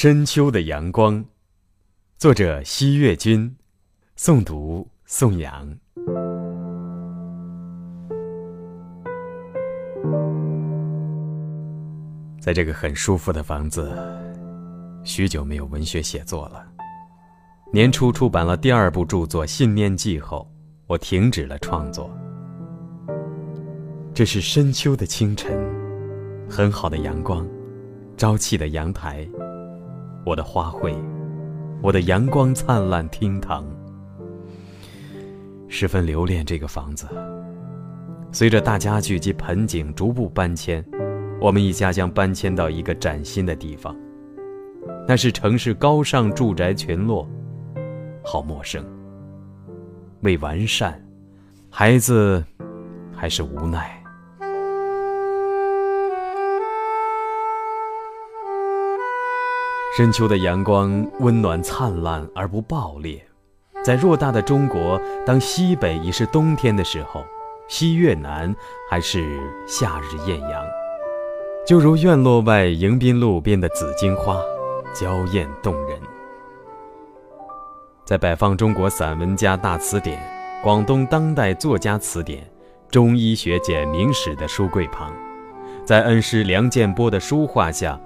深秋的阳光，作者西月君，诵读宋阳。在这个很舒服的房子，许久没有文学写作了。年初出版了第二部著作《信念记》后，我停止了创作。这是深秋的清晨，很好的阳光，朝气的阳台，我的花卉，我的阳光灿烂厅堂，十分留恋这个房子。随着大家具及盆景逐步搬迁。我们一家将搬迁到一个崭新的地方，那是城市高尚住宅群落，好陌生。为完善，孩子还是无奈。深秋的阳光温暖灿烂而不暴烈，在偌大的中国，当西北已是冬天的时候，西越南还是夏日艳阳。就如院落外迎宾路边的紫荆花，娇艳动人。在摆放《中国散文家大词典》《广东当代作家词典》《中医学简明史》的书柜旁，在恩师梁建波的书画下，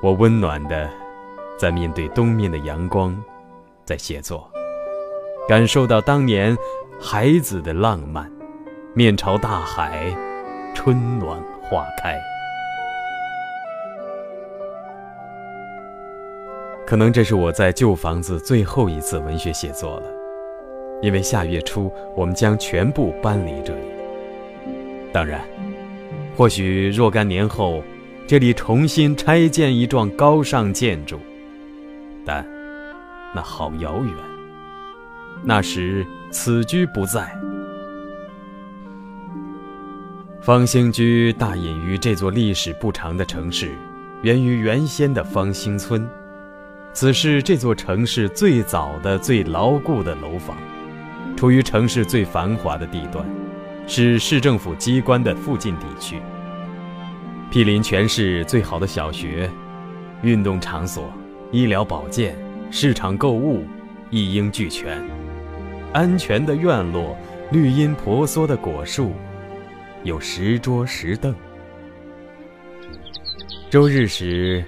我温暖的在面对东面的阳光，在写作，感受到当年孩子的浪漫，面朝大海，春暖花开。可能这是我在旧房子最后一次文学写作了，因为下月初我们将全部搬离这里。当然，或许若干年后，这里重新拆建一幢高尚建筑，但那好遥远。那时此居不在。方兴居大隐于这座历史不长的城市，源于原先的方兴村。此是这座城市最早的、最牢固的楼房，处于城市最繁华的地段，是市政府机关的附近地区。毗邻全市最好的小学、运动场所、医疗保健、市场购物，一应俱全。安全的院落，绿荫婆娑的果树，有石桌石凳。周日时。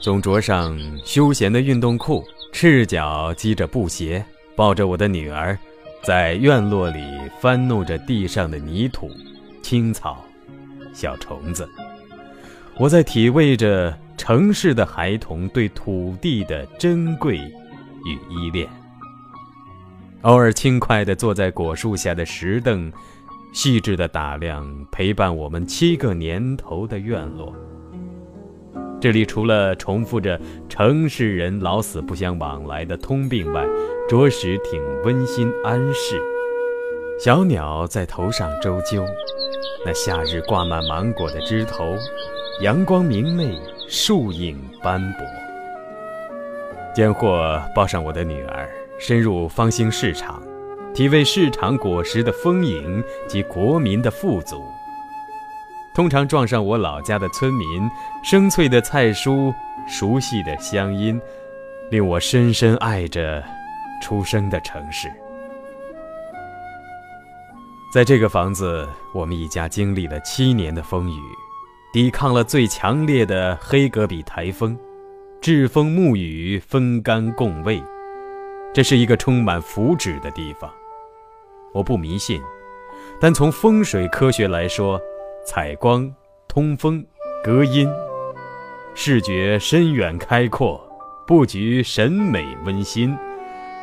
总着上休闲的运动裤，赤脚系着布鞋，抱着我的女儿，在院落里翻弄着地上的泥土、青草、小虫子。我在体味着城市的孩童对土地的珍贵与依恋。偶尔轻快地坐在果树下的石凳，细致地打量陪伴我们七个年头的院落。这里除了重复着城市人老死不相往来的通病外，着实挺温馨安适。小鸟在头上周啾，那夏日挂满芒果的枝头，阳光明媚，树影斑驳。间或抱上我的女儿，深入方兴市场，体味市场果实的丰盈及国民的富足。通常撞上我老家的村民，生脆的菜蔬，熟悉的乡音，令我深深爱着出生的城市。在这个房子，我们一家经历了七年的风雨，抵抗了最强烈的黑格比台风，栉风沐雨，风干共味。这是一个充满福祉的地方。我不迷信，但从风水科学来说。采光、通风、隔音，视觉深远开阔，布局审美温馨，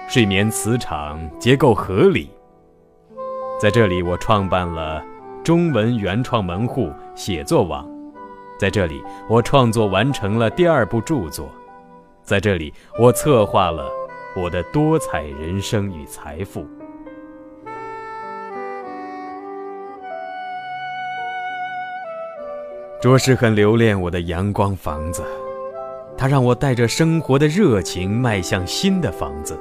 睡眠磁场结构合理。在这里，我创办了中文原创门户写作网；在这里，我创作完成了第二部著作；在这里，我策划了我的多彩人生与财富。着实很留恋我的阳光房子，它让我带着生活的热情迈向新的房子。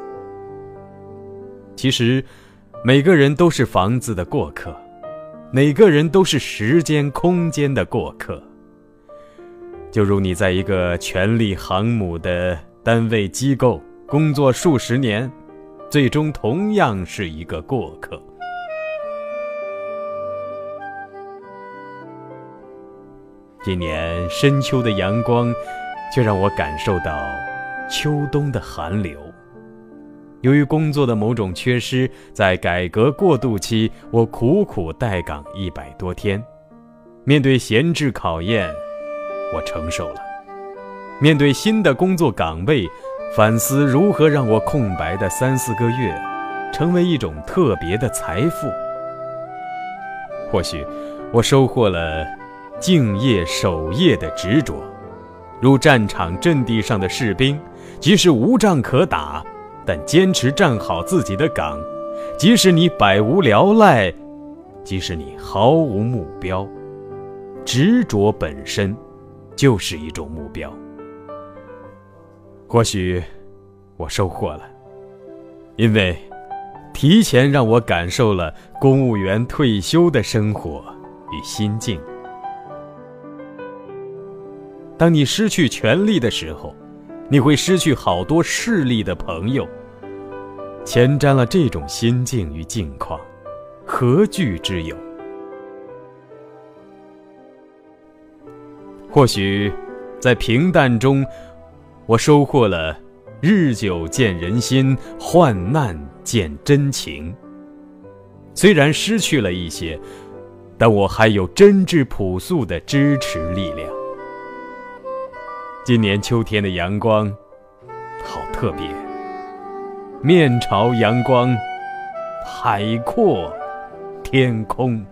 其实，每个人都是房子的过客，每个人都是时间空间的过客。就如你在一个权力航母的单位机构工作数十年，最终同样是一个过客。今年深秋的阳光，却让我感受到秋冬的寒流。由于工作的某种缺失，在改革过渡期，我苦苦待岗一百多天。面对闲置考验，我承受了；面对新的工作岗位，反思如何让我空白的三四个月，成为一种特别的财富。或许，我收获了。敬业守业的执着，如战场阵地上的士兵，即使无仗可打，但坚持站好自己的岗；即使你百无聊赖，即使你毫无目标，执着本身就是一种目标。或许我收获了，因为提前让我感受了公务员退休的生活与心境。当你失去权力的时候，你会失去好多势力的朋友。前瞻了这种心境与境况，何惧之有？或许，在平淡中，我收获了“日久见人心，患难见真情”。虽然失去了一些，但我还有真挚朴素的支持力量。今年秋天的阳光，好特别。面朝阳光，海阔天空。